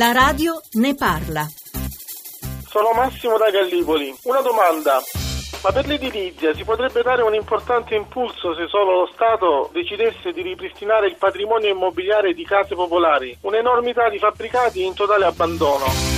La radio ne parla. Sono Massimo da Gallipoli. Una domanda. Ma per l'edilizia si potrebbe dare un importante impulso se solo lo Stato decidesse di ripristinare il patrimonio immobiliare di case popolari, un'enormità di fabbricati in totale abbandono.